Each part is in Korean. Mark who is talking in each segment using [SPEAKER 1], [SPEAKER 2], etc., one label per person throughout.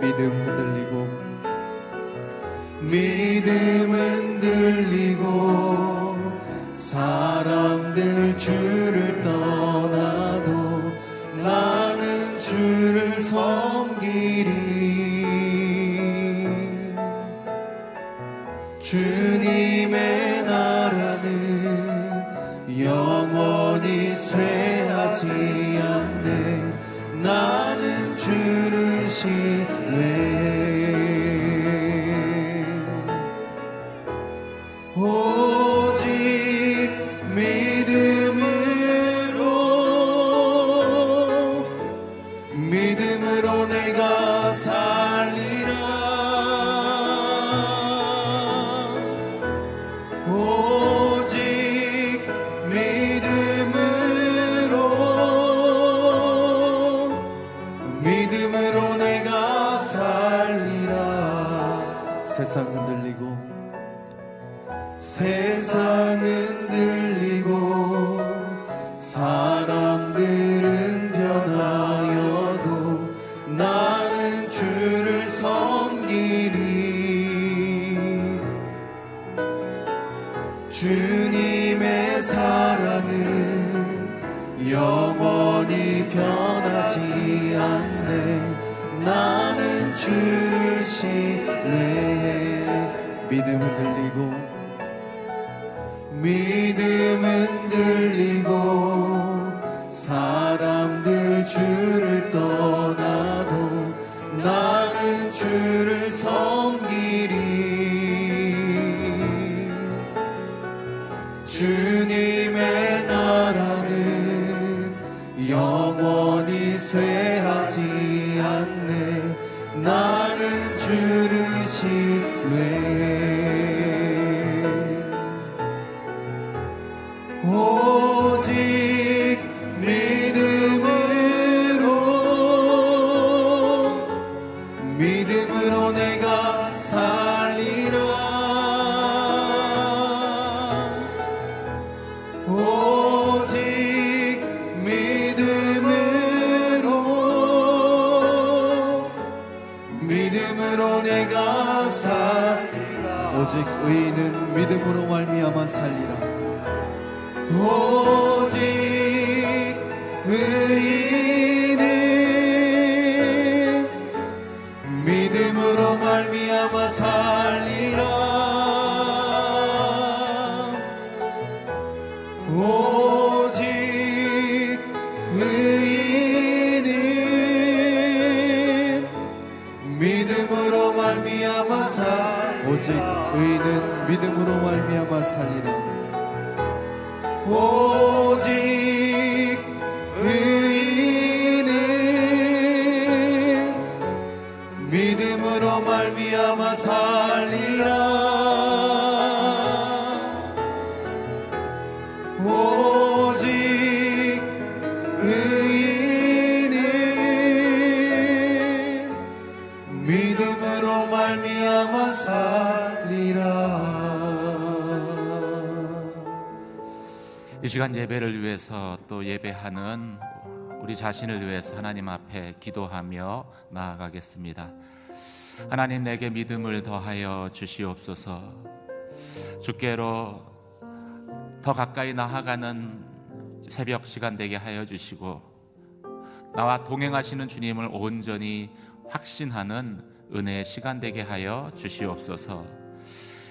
[SPEAKER 1] 믿음 흔들리고 믿음 흔들리고 사람들 주를 나는 주를 신뢰 믿음 흔들려 그로 내가 살리라 오직 믿음으로 믿음으로 내가 살리라 오직 의인은 믿음으로 말미암아 살리라 오직 의인 시간 예배를 위해서 또 예배하는 우리 자신을 위해서 하나님 앞에 기도하며 나아가겠습니다. 하나님 내게 믿음을 더하여 주시옵소서. 주께로 더 가까이 나아가는 새벽 시간 되게 하여 주시고 나와 동행하시는 주님을 온전히 확신하는 은혜의 시간 되게 하여 주시옵소서.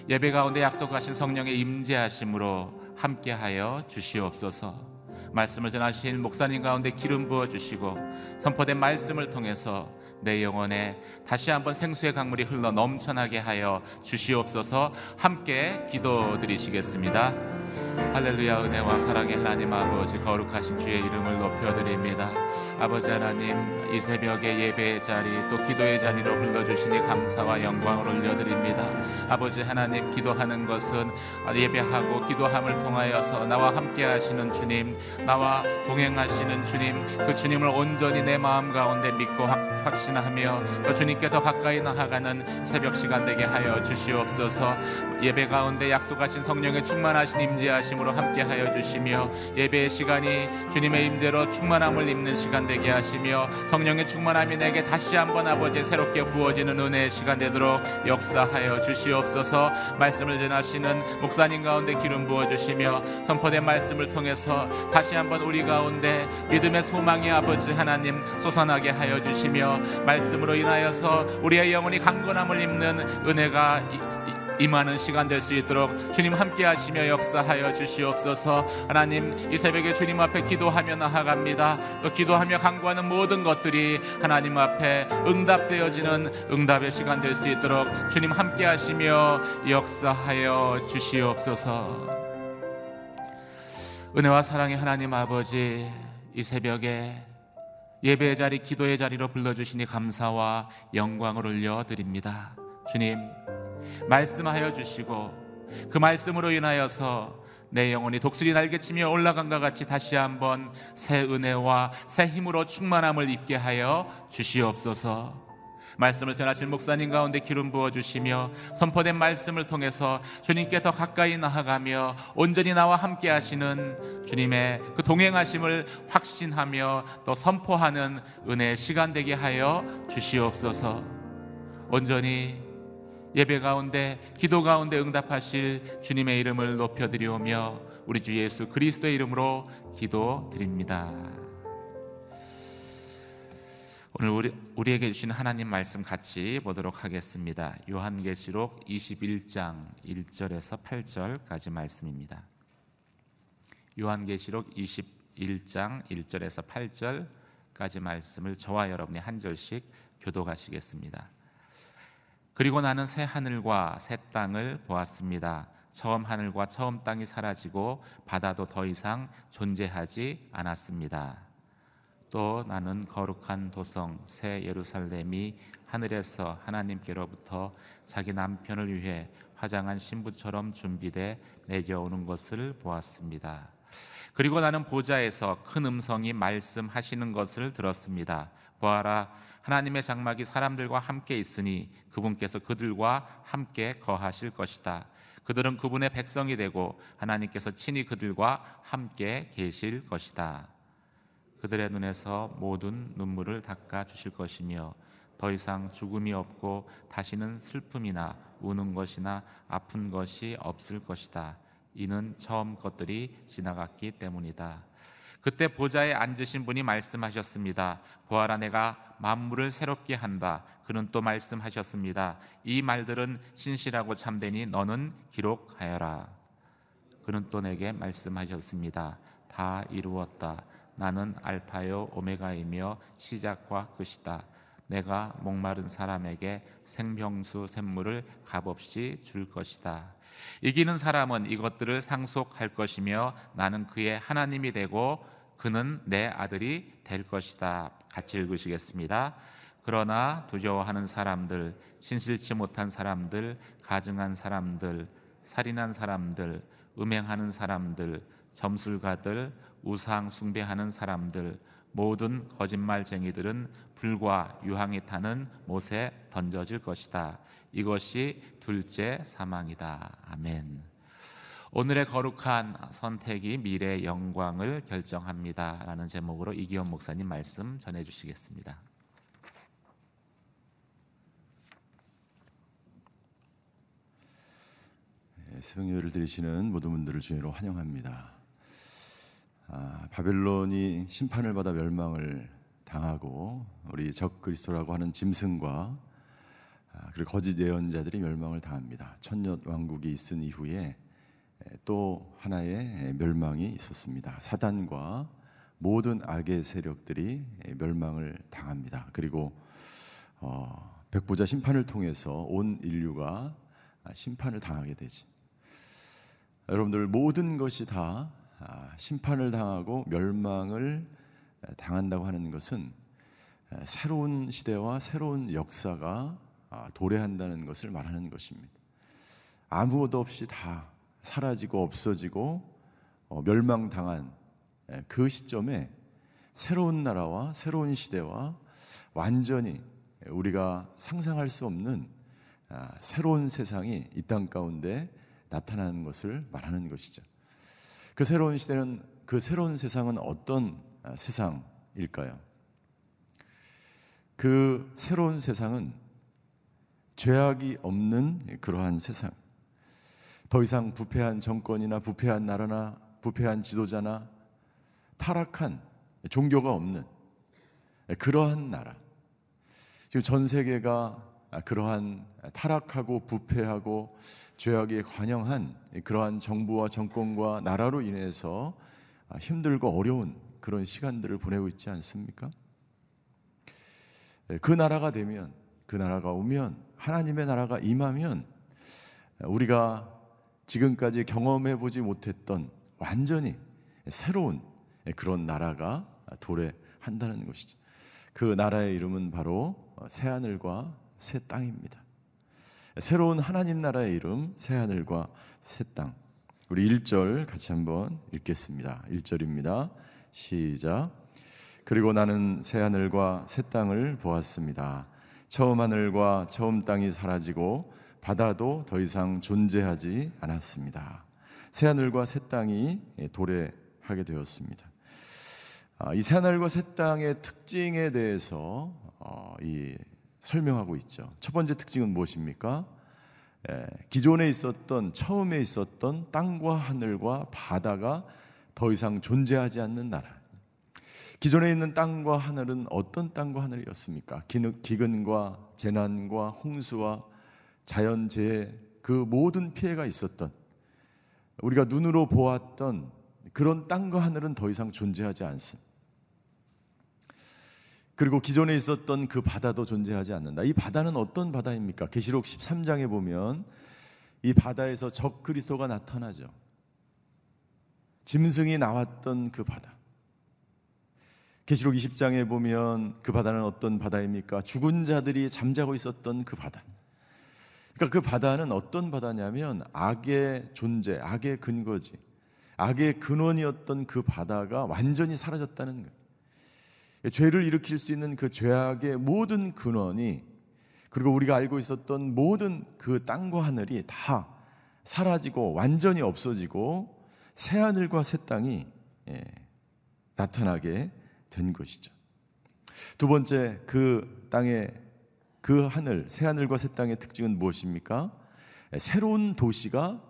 [SPEAKER 1] 예배 가운데 약속하신 성령의 임재하심으로 함께하여 주시옵소서. 말씀을 전하신 목사님 가운데 기름 부어 주시고 선포된 말씀을 통해서 내 영혼에 다시 한번 생수의 강물이 흘러 넘쳐나게 하여 주시옵소서 함께 기도드리시겠습니다. 할렐루야 은혜와 사랑의 하나님 아버지 거룩하신 주의 이름을 높여드립니다. 아버지 하나님 이 새벽에 예배의 자리 또 기도의 자리로 불러주시니 감사와 영광을 올려드립니다. 아버지 하나님 기도하는 것은 예배하고 기도함을 통하여서 나와 함께 하시는 주님 나와 동행하시는 주님 그 주님을 온전히 내 마음 가운데 믿고 확신 하며 또 주님께 더 가까이 나아가는 새벽 시간 되게 하여 주시옵소서 예배 가운데 약속하신 성령의 충만하신 임재하심으로 함께하여 주시며 예배의 시간이 주님의 임재로 충만함을 입는 시간 되게 하시며 성령의 충만함이 내게 다시 한번 아버지 새롭게 부어지는 은혜의 시간 되도록 역사하여 주시옵소서 말씀을 전하시는 목사님 가운데 기름 부어 주시며 선포된 말씀을 통해서 다시 한번 우리 가운데 믿음의 소망의 아버지 하나님 솟아나게 하여 주시며 말씀으로 인하여서 우리의 영혼이 강건함을 입는 은혜가 임하는 시간 될 수 있도록 주님 함께 하시며 역사하여 주시옵소서 하나님 이 새벽에 주님 앞에 기도하며 나아갑니다 또 기도하며 간구하는 모든 것들이 하나님 앞에 응답되어지는 응답의 시간 될 수 있도록 주님 함께 하시며 역사하여 주시옵소서 은혜와 사랑의 하나님 아버지 이 새벽에 예배의 자리, 기도의 자리로 불러주시니 감사와 영광을 올려드립니다. 주님, 말씀하여 주시고 그 말씀으로 인하여서 내 영혼이 독수리 날개치며 올라간 것 같이 다시 한번 새 은혜와 새 힘으로 충만함을 입게 하여 주시옵소서. 말씀을 전하실 목사님 가운데 기름 부어 주시며 선포된 말씀을 통해서 주님께 더 가까이 나아가며 온전히 나와 함께 하시는 주님의 그 동행하심을 확신하며 또 선포하는 은혜 시간 되게 하여 주시옵소서. 온전히 예배 가운데 기도 가운데 응답하실 주님의 이름을 높여 드리오며 우리 주 예수 그리스도의 이름으로 기도드립니다. 오늘 우리, 우리에게 주신 하나님 말씀 같이 보도록 하겠습니다. 요한계시록 21장 1절에서 8절까지 말씀입니다. 요한계시록 21장 1절에서 8절까지 말씀을 저와 여러분이 한 절씩 교독하시겠습니다. 그리고 나는 새 하늘과 새 땅을 보았습니다. 처음 하늘과 처음 땅이 사라지고 바다도 더 이상 존재하지 않았습니다. 또 나는 거룩한 도성 새 예루살렘이 하늘에서 하나님께로부터 자기 남편을 위해 화장한 신부처럼 준비돼 내려오는 것을 보았습니다. 그리고 나는 보좌에서 큰 음성이 말씀하시는 것을 들었습니다. 보아라 하나님의 장막이 사람들과 함께 있으니 그분께서 그들과 함께 거하실 것이다. 그들은 그분의 백성이 되고 하나님께서 친히 그들과 함께 계실 것이다. 그들의 눈에서 모든 눈물을 닦아 주실 것이며 더 이상 죽음이 없고 다시는 슬픔이나 우는 것이나 아픈 것이 없을 것이다. 이는 처음 것들이 지나갔기 때문이다. 그때 보좌에 앉으신 분이 말씀하셨습니다. 보아라 내가 만물을 새롭게 한다. 그는 또 말씀하셨습니다. 이 말들은 신실하고 참되니 너는 기록하여라. 그는 또 내게 말씀하셨습니다. 다 이루었다. 나는 알파요 오메가이며 시작과 끝이다. 내가 목마른 사람에게 생명수 샘물을 값없이 줄 것이다. 이기는 사람은 이것들을 상속할 것이며 나는 그의 하나님이 되고 그는 내 아들이 될 것이다. 같이 읽으시겠습니다. 그러나 두려워하는 사람들, 신실치 못한 사람들, 가증한 사람들, 살인한 사람들, 음행하는 사람들, 점술가들, 우상 숭배하는 사람들, 모든 거짓말쟁이들은 불과 유황이 타는 못에 던져질 것이다. 이것이 둘째 사망이다. 아멘. 오늘의 거룩한 선택이 미래 영광을 결정합니다. 라는 제목으로 이기현 목사님 말씀 전해 주시겠습니다.
[SPEAKER 2] 예, 새벽 예배를 드리시는 모든 분들을 주의로 환영합니다. 아, 바벨론이 심판을 받아 멸망을 당하고 우리 적 그리스도라고 하는 짐승과 아, 그리고 거짓 예언자들이 멸망을 당합니다. 천년 왕국이 있은 이후에 또 하나의 멸망이 있었습니다. 사단과 모든 악의 세력들이 멸망을 당합니다. 그리고 어, 백보자 심판을 통해서 온 인류가 아, 심판을 당하게 되지. 여러분들 모든 것이 다 아, 심판을 당하고 멸망을 당한다고 하는 것은 새로운 시대와 새로운 역사가 아, 도래한다는 것을 말하는 것입니다. 아무것도 없이 다 사라지고 없어지고 어, 멸망당한 그 시점에 새로운 나라와 새로운 시대와 완전히 우리가 상상할 수 없는 아, 새로운 세상이 이 땅 가운데 나타나는 것을 말하는 것이죠. 그 새로운 시대는 그 새로운 세상은 어떤 아, 세상일까요? 그 새로운 세상은 죄악이 없는 그러한 세상. 더 이상 부패한 정권이나 부패한 나라나 부패한 지도자나 타락한 종교가 없는 그러한 나라. 지금 전 세계가 아, 그러한 타락하고 부패하고 죄악에 관영한 그러한 정부와 정권과 나라로 인해서 아, 힘들고 어려운 그런 시간들을 보내고 있지 않습니까? 예, 그 나라가 되면 그 나라가 오면 하나님의 나라가 임하면 아, 우리가 지금까지 경험해 보지 못했던 완전히 새로운 예, 그런 나라가 도래한다는 것이죠. 그 나라의 이름은 바로 어, 새하늘과 새 땅입니다. 새로운 하나님 나라의 이름, 새 하늘과 새 땅. 우리 1절 같이 한번 읽겠습니다. 1절입니다. 시작. 그리고 나는 새 하늘과 새 땅을 보았습니다. 처음 하늘과 처음 땅이 사라지고 바다도 더 이상 존재하지 않았습니다. 새 하늘과 새 땅이 도래하게 되었습니다. 아, 이새 하늘과 새 땅의 특징에 대해서 어, 이 설명하고 있죠. 첫 번째 특징은 무엇입니까? 예, 기존에 있었던 처음에 있었던 땅과 하늘과 바다가 더 이상 존재하지 않는 나라. 기존에 있는 땅과 하늘은 어떤 땅과 하늘이었습니까? 기근과 재난과 홍수와 자연재해 그 모든 피해가 있었던 우리가 눈으로 보았던 그런 땅과 하늘은 더 이상 존재하지 않습니다. 그리고 기존에 있었던 그 바다도 존재하지 않는다. 이 바다는 어떤 바다입니까? 계시록 13장에 보면 이 바다에서 적 그리스도가 나타나죠. 짐승이 나왔던 그 바다. 계시록 20장에 보면 그 바다는 어떤 바다입니까? 죽은 자들이 잠자고 있었던 그 바다. 그러니까 그 바다는 어떤 바다냐면 악의 존재, 악의 근거지. 악의 근원이었던 그 바다가 완전히 사라졌다는 거예요. 예, 죄를 일으킬 수 있는 그 죄악의 모든 근원이 그리고 우리가 알고 있었던 모든 그 땅과 하늘이 다 사라지고 완전히 없어지고 새 하늘과 새 땅이 예, 나타나게 된 것이죠. 두 번째 그 땅의 그 하늘 새 하늘과 새 땅의 특징은 무엇입니까? 예, 새로운 도시가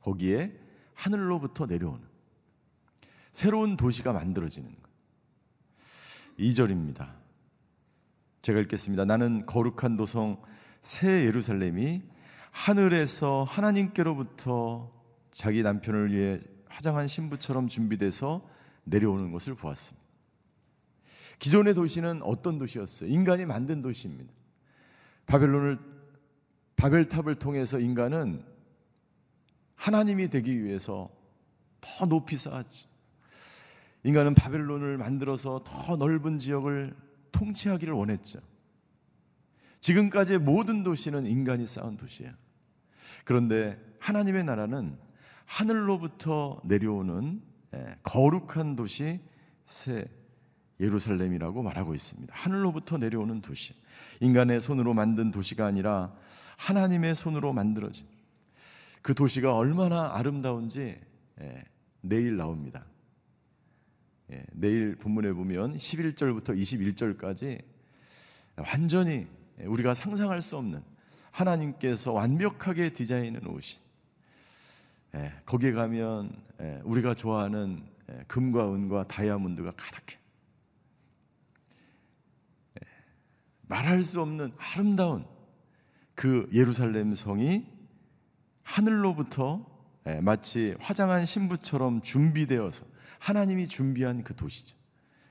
[SPEAKER 2] 거기에 하늘로부터 내려오는 새로운 도시가 만들어지는 2절입니다. 제가 읽겠습니다. 나는 거룩한 도성 새 예루살렘이 하늘에서 하나님께로부터 자기 남편을 위해 화장한 신부처럼 준비돼서 내려오는 것을 보았습니다. 기존의 도시는 어떤 도시였어요? 인간이 만든 도시입니다. 바벨론을 바벨탑을 통해서 인간은 하나님이 되기 위해서 더 높이 쌓았지. 인간은 바벨론을 만들어서 더 넓은 지역을 통치하기를 원했죠. 지금까지의 모든 도시는 인간이 쌓은 도시예요. 그런데 하나님의 나라는 하늘로부터 내려오는 예, 거룩한 도시 새 예루살렘이라고 말하고 있습니다. 하늘로부터 내려오는 도시. 인간의 손으로 만든 도시가 아니라 하나님의 손으로 만들어진 그 도시가 얼마나 아름다운지 예, 내일 나옵니다. 예, 내일 본문에 보면 11절부터 21절까지 완전히 우리가 상상할 수 없는 하나님께서 완벽하게 디자인해 놓으신 예, 거기에 가면 예, 우리가 좋아하는 예, 금과 은과 다이아몬드가 가득해 예, 말할 수 없는 아름다운 그 예루살렘 성이 하늘로부터 예, 마치 화장한 신부처럼 준비되어서 하나님이 준비한 그 도시죠.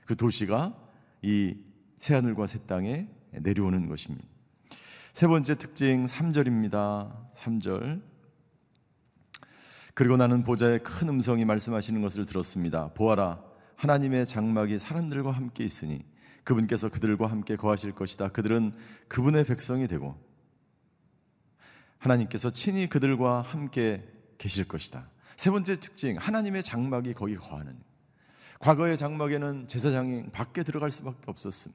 [SPEAKER 2] 그 도시가 이 새하늘과 새 땅에 내려오는 것입니다. 세 번째 특징 3절입니다. 3절. 그리고 나는 보좌의 큰 음성이 말씀하시는 것을 들었습니다. 보아라 하나님의 장막이 사람들과 함께 있으니 그분께서 그들과 함께 거하실 것이다. 그들은 그분의 백성이 되고 하나님께서 친히 그들과 함께 계실 것이다. 세 번째 특징, 하나님의 장막이 거기 거하는. 과거의 장막에는 제사장이 밖에 들어갈 수밖에 없었음.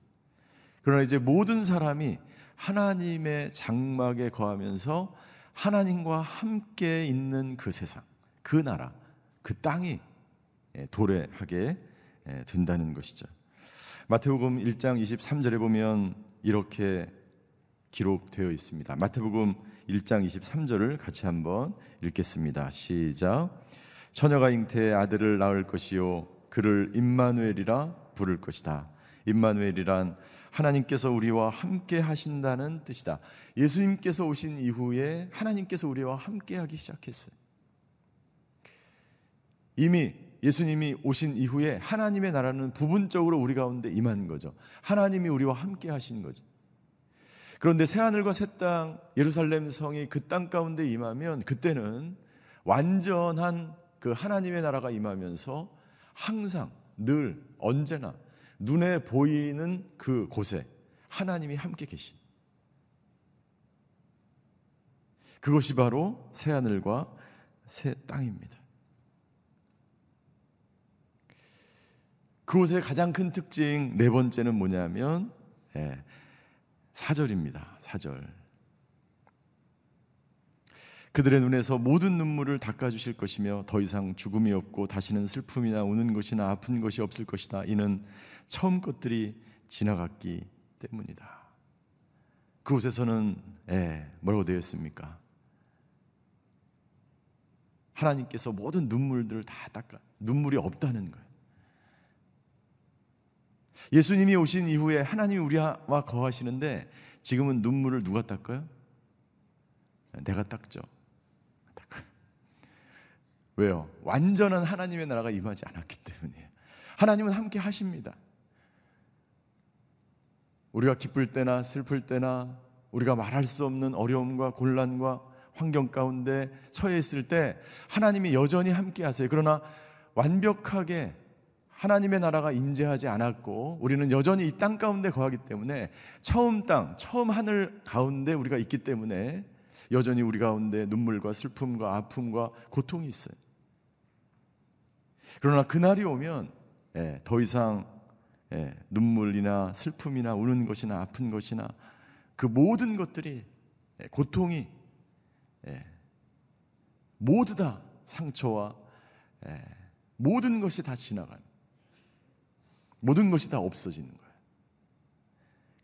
[SPEAKER 2] 그러나 이제 모든 사람이 하나님의 장막에 거하면서 하나님과 함께 있는 그 세상, 그 나라, 그 땅이 예, 도래하게 예, 된다는 것이죠. 마태복음 1장 23절에 보면 이렇게 기록되어 있습니다. 마태복음 1장 23절을 같이 한번 읽겠습니다. 시작. 처녀가 잉태해 아들을 낳을 것이요 그를 임마누엘이라 부를 것이다. 임마누엘이란 하나님께서 우리와 함께 하신다는 뜻이다. 예수님께서 오신 이후에 하나님께서 우리와 함께 하기 시작했어요. 이미 예수님이 오신 이후에 하나님의 나라는 부분적으로 우리 가운데 임한 거죠. 하나님이 우리와 함께 하신 거죠. 그런데 새하늘과 새 땅, 예루살렘 성이 그 땅 가운데 임하면 그때는 완전한 그 하나님의 나라가 임하면서 항상 늘 언제나 눈에 보이는 그 곳에 하나님이 함께 계신 그것이 바로 새 하늘과 새 땅입니다. 그곳의 가장 큰 특징 네 번째는 뭐냐면 예, 사절입니다사절 그들의 눈에서 모든 눈물을 닦아 주실 것이며 더 이상 죽음이 없고 다시는 슬픔이나 우는 것이나 아픈 것이 없을 것이다. 이는 처음 것들이 지나갔기 때문이다. 그곳에서는 에, 예, 뭐라고 되어 있습니까? 하나님께서 모든 눈물들을 다 닦아 눈물이 없다는 거예요. 예수님이 오신 이후에 하나님이 우리와 거하시는데 지금은 눈물을 누가 닦아요? 내가 닦죠. 왜요? 완전한 하나님의 나라가 임하지 않았기 때문이에요. 하나님은 함께 하십니다. 우리가 기쁠 때나 슬플 때나 우리가 말할 수 없는 어려움과 곤란과 환경 가운데 처해 있을 때 하나님이 여전히 함께 하세요. 그러나 완벽하게 하나님의 나라가 임재하지 않았고 우리는 여전히 이 땅 가운데 거하기 때문에 처음 땅, 처음 하늘 가운데 우리가 있기 때문에 여전히 우리 가운데 눈물과 슬픔과 아픔과 고통이 있어요. 그러나 그날이 오면 예, 더 이상 예, 눈물이나 슬픔이나 우는 것이나 아픈 것이나 그 모든 것들이 예, 고통이 예, 모두 다 상처와 예, 모든 것이 다지나가 모든 것이 다 없어지는 거예요.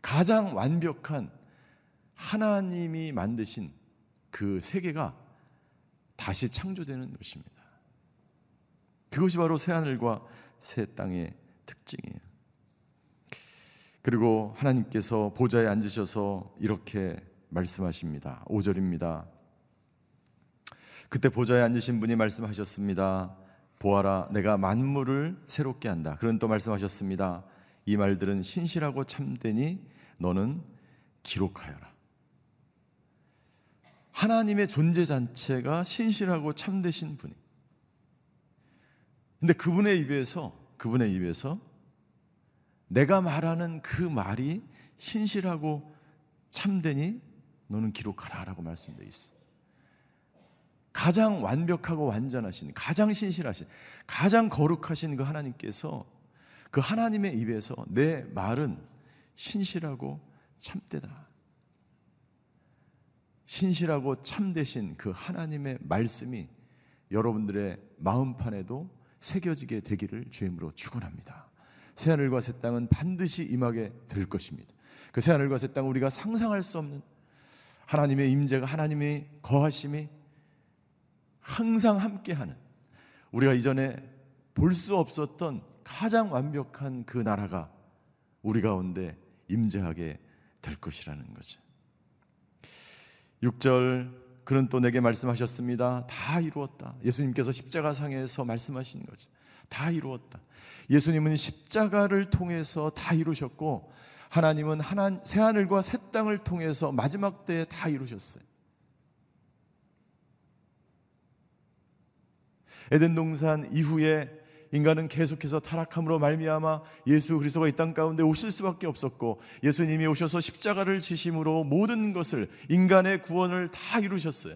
[SPEAKER 2] 가장 완벽한 하나님이 만드신 그 세계가 다시 창조되는 것입니다. 그것이 바로 새하늘과 새 땅의 특징이에요. 그리고 하나님께서 보좌에 앉으셔서 이렇게 말씀하십니다. 5절입니다. 그때 보좌에 앉으신 분이 말씀하셨습니다. 보아라 내가 만물을 새롭게 한다. 그런 또 말씀하셨습니다. 이 말들은 신실하고 참되니 너는 기록하여라. 하나님의 존재 자체가 신실하고 참되신 분이. 근데 그분의 입에서 그분의 입에서 내가 말하는 그 말이 신실하고 참되니 너는 기록하라라고 말씀돼 있어. 가장 완벽하고 완전하신, 가장 신실하신, 가장 거룩하신 그 하나님께서 그 하나님의 입에서 내 말은 신실하고 참되다. 신실하고 참되신 그 하나님의 말씀이 여러분들의 마음판에도 새겨지게 되기를 주임으로 축원합니다. 새하늘과 새 땅은 반드시 임하게 될 것입니다. 그 새하늘과 새 땅은 우리가 상상할 수 없는 하나님의 임재가 하나님의 거하심이 항상 함께하는 우리가 이전에 볼 수 없었던 가장 완벽한 그 나라가 우리 가운데 임재하게 될 것이라는 거죠. 6절 그는 또 내게 말씀하셨습니다. 다 이루었다. 예수님께서 십자가상에서 말씀하신 거죠. 다 이루었다. 예수님은 십자가를 통해서 다 이루셨고 하나님은 하나, 새 하늘과 새 땅을 통해서 마지막 때에 다 이루셨어요. 에덴 동산 이후에 인간은 계속해서 타락함으로 말미암아 예수 그리스도가 이 땅 가운데 오실 수밖에 없었고 예수님이 오셔서 십자가를 지심으로 모든 것을 인간의 구원을 다 이루셨어요.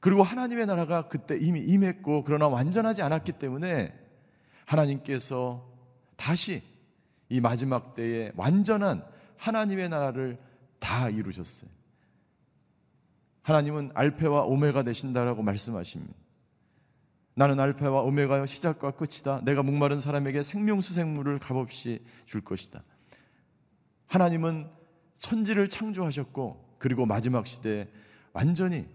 [SPEAKER 2] 그리고 하나님의 나라가 그때 이미 임했고 그러나 완전하지 않았기 때문에 하나님께서 다시 이 마지막 때에 완전한 하나님의 나라를 다 이루셨어요. 하나님은 알페와 오메가 되신다라고 말씀하십니다. 나는 알페와 오메가요 시작과 끝이다. 내가 목마른 사람에게 생명수생물을 값없이 줄 것이다. 하나님은 천지를 창조하셨고 그리고 마지막 시대에 완전히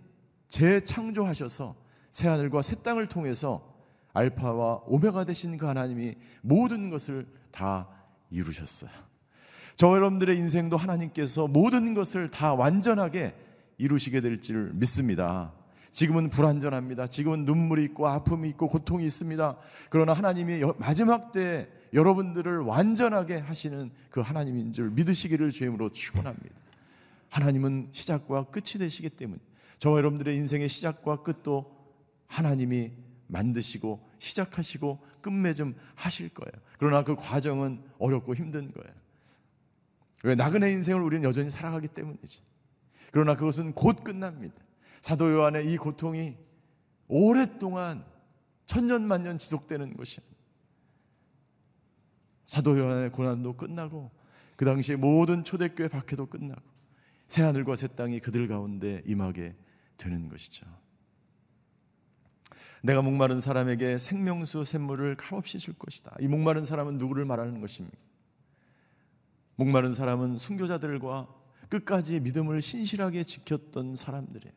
[SPEAKER 2] 재창조하셔서 새 하늘과 새 땅을 통해서 알파와 오메가 되신 그 하나님이 모든 것을 다 이루셨어요. 저 여러분들의 인생도 하나님께서 모든 것을 다 완전하게 이루시게 될줄 믿습니다. 지금은 불완전합니다. 지금은 눈물이 있고 아픔이 있고 고통이 있습니다. 그러나 하나님이 마지막 때 여러분들을 완전하게 하시는 그 하나님인 줄 믿으시기를 주임으로 축원합니다. 하나님은 시작과 끝이 되시기 때문에 저와 여러분들의 인생의 시작과 끝도 하나님이 만드시고 시작하시고 끝맺음 하실 거예요. 그러나 그 과정은 어렵고 힘든 거예요. 왜 나그네 인생을 우리는 여전히 살아가기 때문이지. 그러나 그것은 곧 끝납니다. 사도 요한의 이 고통이 오랫동안 천년 만년 지속되는 것이 니다 사도 요한의 고난도 끝나고 그 당시에 모든 초대교회 박해도 끝나고 새 하늘과 새 땅이 그들 가운데 임하게 되는 것이죠. 내가 목마른 사람에게 생명수 샘물을 값없이 줄 것이다. 이 목마른 사람은 누구를 말하는 것입니까? 목마른 사람은 순교자들과 끝까지 믿음을 신실하게 지켰던 사람들이에요.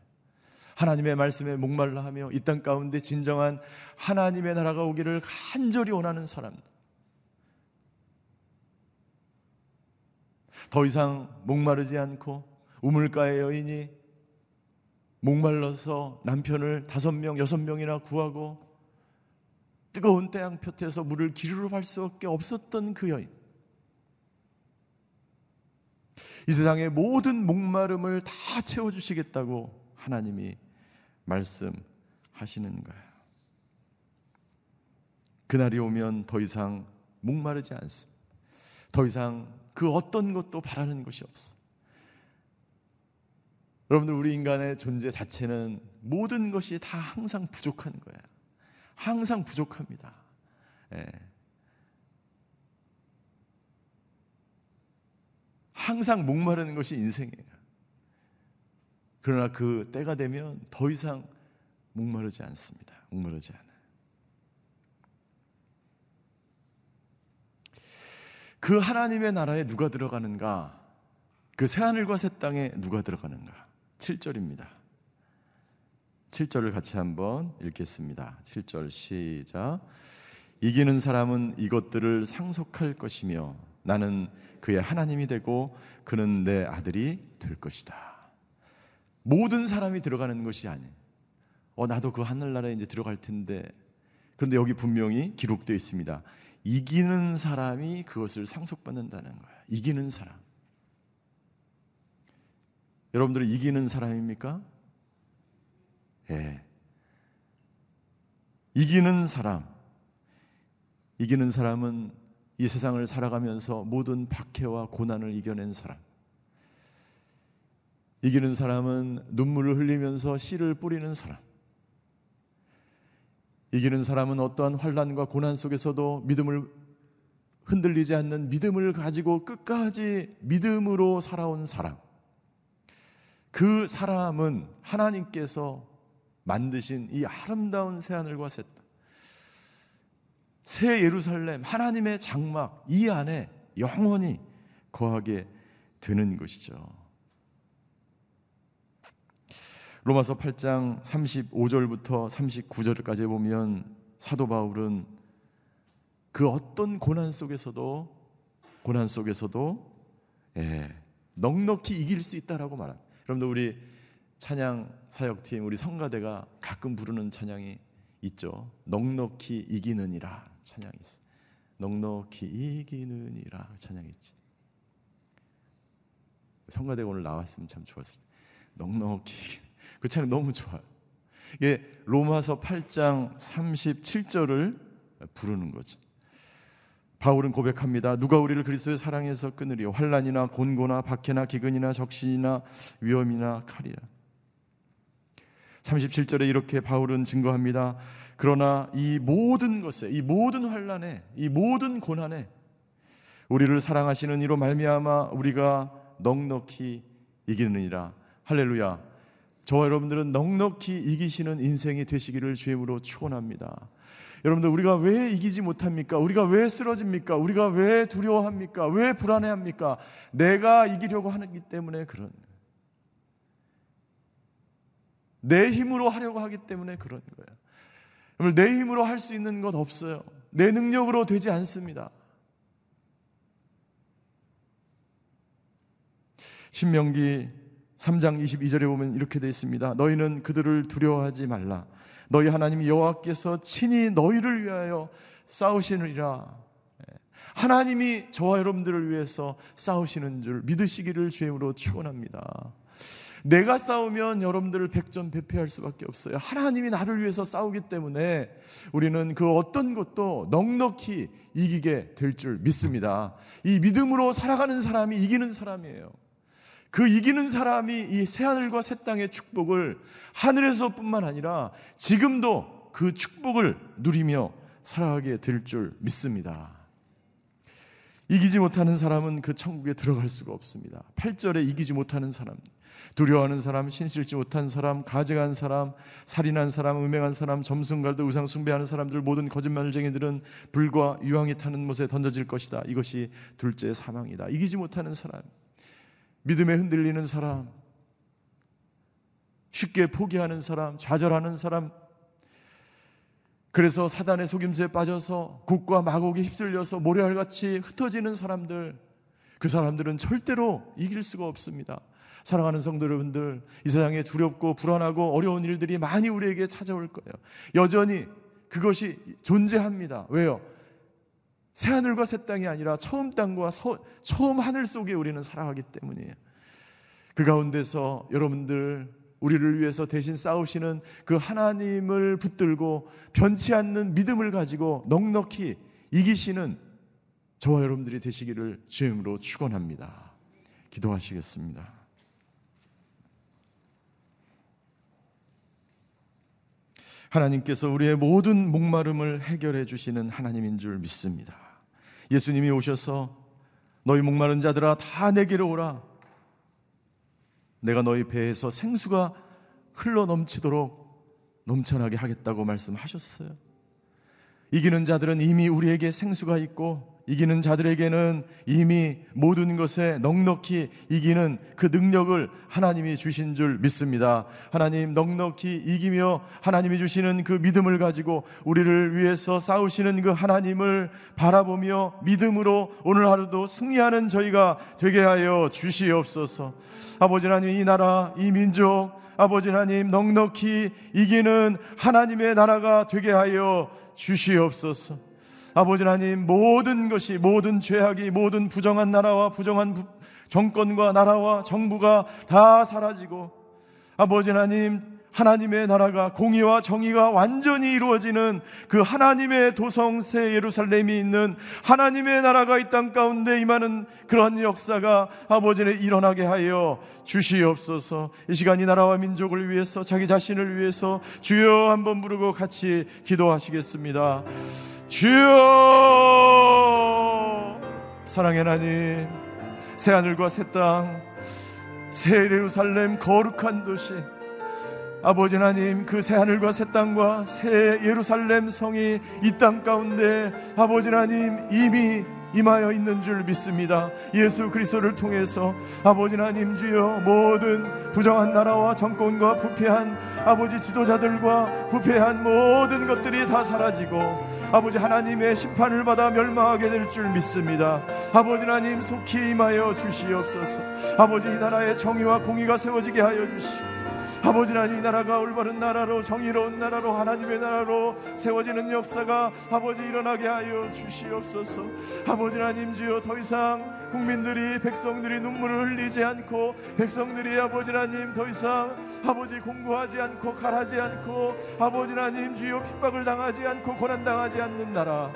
[SPEAKER 2] 하나님의 말씀에 목말라 하며 이 땅 가운데 진정한 하나님의 나라가 오기를 간절히 원하는 사람들. 더 이상 목마르지 않고 우물가의 여인이 목말라서 남편을 다섯 명, 여섯 명이나 구하고 뜨거운 태양 볕에서 물을 기르러 갈 수 없게 없었던 그 여인. 이 세상의 모든 목마름을 다 채워주시겠다고 하나님이 말씀하시는 거예요. 그날이 오면 더 이상 목마르지 않습니다. 더 이상 그 어떤 것도 바라는 것이 없어. 여러분들 우리 인간의 존재 자체는 모든 것이 다 항상 부족한 거야. 항상 부족합니다. 예. 항상 목마르는 것이 인생이에요. 그러나 그 때가 되면 더 이상 목마르지 않습니다. 목마르지 않아요. 그 하나님의 나라에 누가 들어가는가? 그 새하늘과 새 땅에 누가 들어가는가? 7절입니다. 7절을 같이 한번 읽겠습니다. 7절 시작. 이기는 사람은 이것들을 상속할 것이며 나는 그의 하나님이 되고 그는 내 아들이 될 것이다. 모든 사람이 들어가는 것이 아니에요. 어, 나도 그 하늘나라에 이제 들어갈 텐데. 그런데 여기 분명히 기록되어 있습니다. 이기는 사람이 그것을 상속받는다는 거야. 이기는 사람. 여러분들은 이기는 사람입니까? 예. 이기는 사람. 이기는 사람은 이 세상을 살아가면서 모든 박해와 고난을 이겨낸 사람. 이기는 사람은 눈물을 흘리면서 씨를 뿌리는 사람. 이기는 사람은 어떠한 환란과 고난 속에서도 믿음을 흔들리지 않는 믿음을 가지고 끝까지 믿음으로 살아온 사람. 그 사람은 하나님께서 만드신 이 아름다운 새하늘과 새 땅. 새 예루살렘, 하나님의 장막 이 안에 영원히 거하게 되는 것이죠. 로마서 8장 35절부터 39절까지 보면 사도 바울은 그 어떤 고난 속에서도 고난 속에서도 예, 넉넉히 이길 수 있다라고 말합니다. 여러분들 우리 찬양 사역팀 우리 성가대가 가끔 부르는 찬양이 있죠. 넉넉히 이기느니라. 찬양이 있어. 넉넉히 이기는이라 찬양했지. 성가대 오늘 나왔으면 참 좋았을 텐데. 넉넉히 그 찬양 너무 좋아요. 이게 로마서 8장 37절을 부르는 거죠. 바울은 고백합니다. 누가 우리를 그리스도의 사랑에서 끊으리요? 환란이나 곤고나 박해나 기근이나 적신이나 위험이나 칼이라. 37절에 이렇게 바울은 증거합니다. 그러나 이 모든 것에 이 모든 환란에 이 모든 고난에 우리를 사랑하시는 이로 말미암아 우리가 넉넉히 이기느니라 할렐루야 저와 여러분들은 넉넉히 이기시는 인생이 되시기를 주임으로 축원합니다 여러분들 우리가 왜 이기지 못합니까? 우리가 왜 쓰러집니까? 우리가 왜 두려워합니까? 왜 불안해합니까? 내가 이기려고 하기 때문에 그런 내 힘으로 하려고 하기 때문에 그런 거야 오늘 내 힘으로 할 수 있는 것 없어요. 내 능력으로 되지 않습니다. 신명기 3장 22절에 보면 이렇게 되어 있습니다. 너희는 그들을 두려워하지 말라. 너희 하나님 여호와께서 친히 너희를 위하여 싸우시느니라. 예. 하나님이 저와 여러분들을 위해서 싸우시는 줄 믿으시기를 주임으로 축원합니다. 내가 싸우면 여러분들을 백전백패할 수밖에 없어요. 하나님이 나를 위해서 싸우기 때문에 우리는 그 어떤 것도 넉넉히 이기게 될 줄 믿습니다. 이 믿음으로 살아가는 사람이 이기는 사람이에요. 그 이기는 사람이 이 새하늘과 새 땅의 축복을 하늘에서뿐만 아니라 지금도 그 축복을 누리며 살아가게 될 줄 믿습니다. 이기지 못하는 사람은 그 천국에 들어갈 수가 없습니다. 8절에 이기지 못하는 사람. 두려워하는 사람, 신실치 못한 사람, 가증한 사람, 살인한 사람, 음행한 사람, 점순갈도 우상 숭배하는 사람들 모든 거짓말쟁이들은 불과 유황이 타는 못에 던져질 것이다. 이것이 둘째 사망이다. 이기지 못하는 사람, 믿음에 흔들리는 사람, 쉽게 포기하는 사람, 좌절하는 사람, 그래서 사단의 속임수에 빠져서 곡과 마곡에 휩쓸려서 모래알같이 흩어지는 사람들, 그 사람들은 절대로 이길 수가 없습니다. 사랑하는 성도 여러분들, 이 세상에 두렵고 불안하고 어려운 일들이 많이 우리에게 찾아올 거예요. 여전히 그것이 존재합니다. 왜요? 새하늘과 새 땅이 아니라 처음 땅과 서, 처음 하늘 속에 우리는 살아가기 때문이에요. 그 가운데서 여러분들 우리를 위해서 대신 싸우시는 그 하나님을 붙들고 변치 않는 믿음을 가지고 넉넉히 이기시는 저와 여러분들이 되시기를 주임으로 축원합니다. 기도하시겠습니다. 하나님께서 우리의 모든 목마름을 해결해 주시는 하나님인 줄 믿습니다. 예수님이 오셔서 너희 목마른 자들아 다 내게로 오라. 내가 너희 배에서 생수가 흘러 넘치도록 넘쳐나게 하겠다고 말씀하셨어요. 이기는 자들은 이미 우리에게 생수가 있고 이기는 자들에게는 이미 모든 것에 넉넉히 이기는 그 능력을 하나님이 주신 줄 믿습니다. 하나님 넉넉히 이기며 하나님이 주시는 그 믿음을 가지고 우리를 위해서 싸우시는 그 하나님을 바라보며 믿음으로 오늘 하루도 승리하는 저희가 되게 하여 주시옵소서. 아버지 하나님 이 나라 이 민족 아버지 하나님 넉넉히 이기는 하나님의 나라가 되게 하여 주시옵소서. 아버지 하나님 모든 것이 모든 죄악이 모든 부정한 나라와 부정한 부, 정권과 나라와 정부가 다 사라지고 아버지 하나님 하나님의 나라가 공의와 정의가 완전히 이루어지는 그 하나님의 도성 새 예루살렘이 있는 하나님의 나라가 이 땅 가운데 임하는 그런 역사가 아버지네 일어나게 하여 주시옵소서. 이 시간 이 나라와 민족을 위해서 자기 자신을 위해서 주여 한번 부르고 같이 기도하시겠습니다. 주여 사랑해 하나님 새 하늘과 새 땅 새 예루살렘 거룩한 도시 아버지 하나님 그 새 하늘과 새 땅과 새 예루살렘 성이 이 땅 가운데 아버지 하나님 이미 임하여 있는 줄 믿습니다. 예수 그리스도를 통해서 아버지 하나님 주여 모든 부정한 나라와 정권과 부패한 아버지 지도자들과 부패한 모든 것들이 다 사라지고 아버지 하나님의 심판을 받아 멸망하게 될 줄 믿습니다. 아버지 하나님 속히 임하여 주시옵소서. 아버지 이 나라의 정의와 공의가 세워지게 하여 주시옵소서. 아버지 나님이 나라가 올바른 나라로 정의로운 나라로 하나님의 나라로 세워지는 역사가 아버지 일어나게 하여 주시옵소서 아버지 나님 주여 더 이상 국민들이 백성들이 눈물을 흘리지 않고 백성들이 아버지 나님더 이상 아버지 공부하지 않고 가라지 않고 아버지 나님 주여 핍박을 당하지 않고 고난 당하지 않는 나라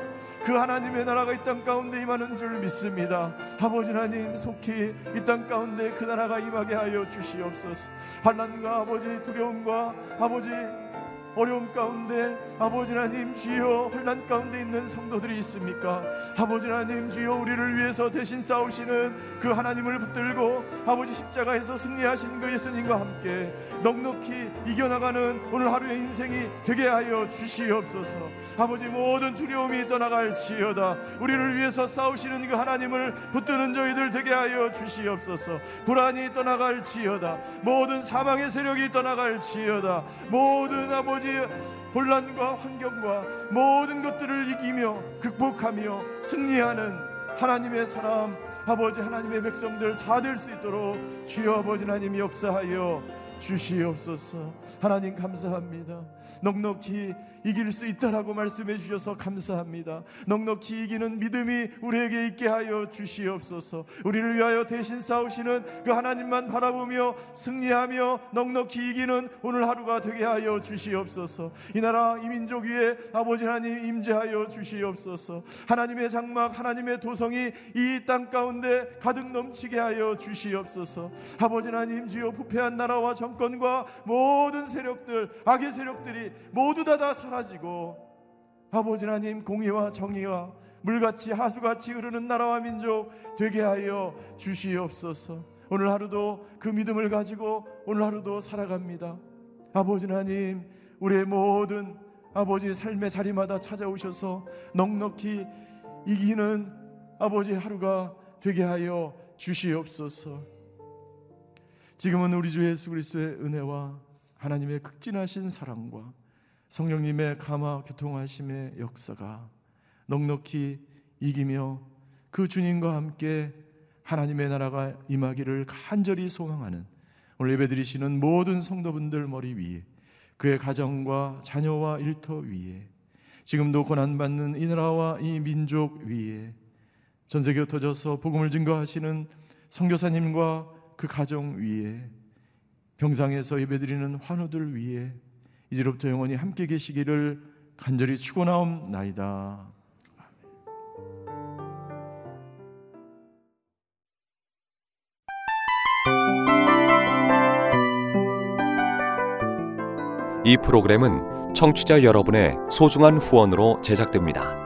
[SPEAKER 2] 그 하나님의 나라가 이 땅 가운데 임하는 줄 믿습니다. 아버지 하나님 속히 이 땅 가운데 그 나라가 임하게 하여 주시옵소서. 환난과 아버지 두려움과 아버지 어려움 가운데 아버지 하나님 주여 혼란 가운데 있는 성도들이 있습니까? 아버지 하나님 주여 우리를 위해서 대신 싸우시는 그 하나님을 붙들고 아버지 십자가에서 승리하신 그 예수님과 함께 넉넉히 이겨나가는 오늘 하루의 인생이 되게 하여 주시옵소서. 아버지 모든 두려움이 떠나갈지어다. 우리를 위해서 싸우시는 그 하나님을 붙드는 저희들 되게 하여 주시옵소서. 불안이 떠나갈지어다. 모든 사망의 세력이 떠나갈지어다. 모든 아버지 가지 혼란과 환경과 모든 것들을 이기며 극복하며 승리하는 하나님의 사람 아버지 하나님의 백성들 다 될 수 있도록 주여 아버지 하나님 역사하여 주시옵소서. 하나님 감사합니다. 넉넉히 이길 수 있다라고 말씀해 주셔서 감사합니다. 넉넉히 이기는 믿음이 우리에게 있게 하여 주시옵소서. 우리를 위하여 대신 싸우시는 그 하나님만 바라보며 승리하며 넉넉히 이기는 오늘 하루가 되게 하여 주시옵소서. 이 나라 이 민족 위에 아버지 하나님 임재하여 주시옵소서. 하나님의 장막 하나님의 도성이 이 땅 가운데 가득 넘치게 하여 주시옵소서. 아버지 하나님 주여 부패한 나라와 정 정권과 모든 세력들, 악의 세력들이 모두 다 다 사라지고 아버지 하나님 공의와 정의와 물같이 하수같이 흐르는 나라와 민족 되게 하여 주시옵소서. 오늘 하루도 그 믿음을 가지고 오늘 하루도 살아갑니다. 아버지 하나님, 우리의 모든 아버지 삶의 자리마다 찾아오셔서 넉넉히 이기는 아버지 하루가 되게 하여 주시옵소서. 지금은 우리 주 예수 그리스도의 은혜와 하나님의 극진하신 사랑과 성령님의 감화 교통하심의 역사가 넉넉히 이기며 그 주님과 함께 하나님의 나라가 임하기를 간절히 소망하는 오늘 예배드리시는 모든 성도분들 머리 위에 그의 가정과 자녀와 일터 위에 지금도 고난받는 이 나라와 이 민족 위에 전 세계로 터져서 복음을 증거하시는 성교사님과 그 가정 위에 병상에서 예배드리는 환우들 위에 이제부터 영원히 함께 계시기를 간절히 축원하옵나이다.
[SPEAKER 3] 이 프로그램은 청취자 여러분의 소중한 후원으로 제작됩니다.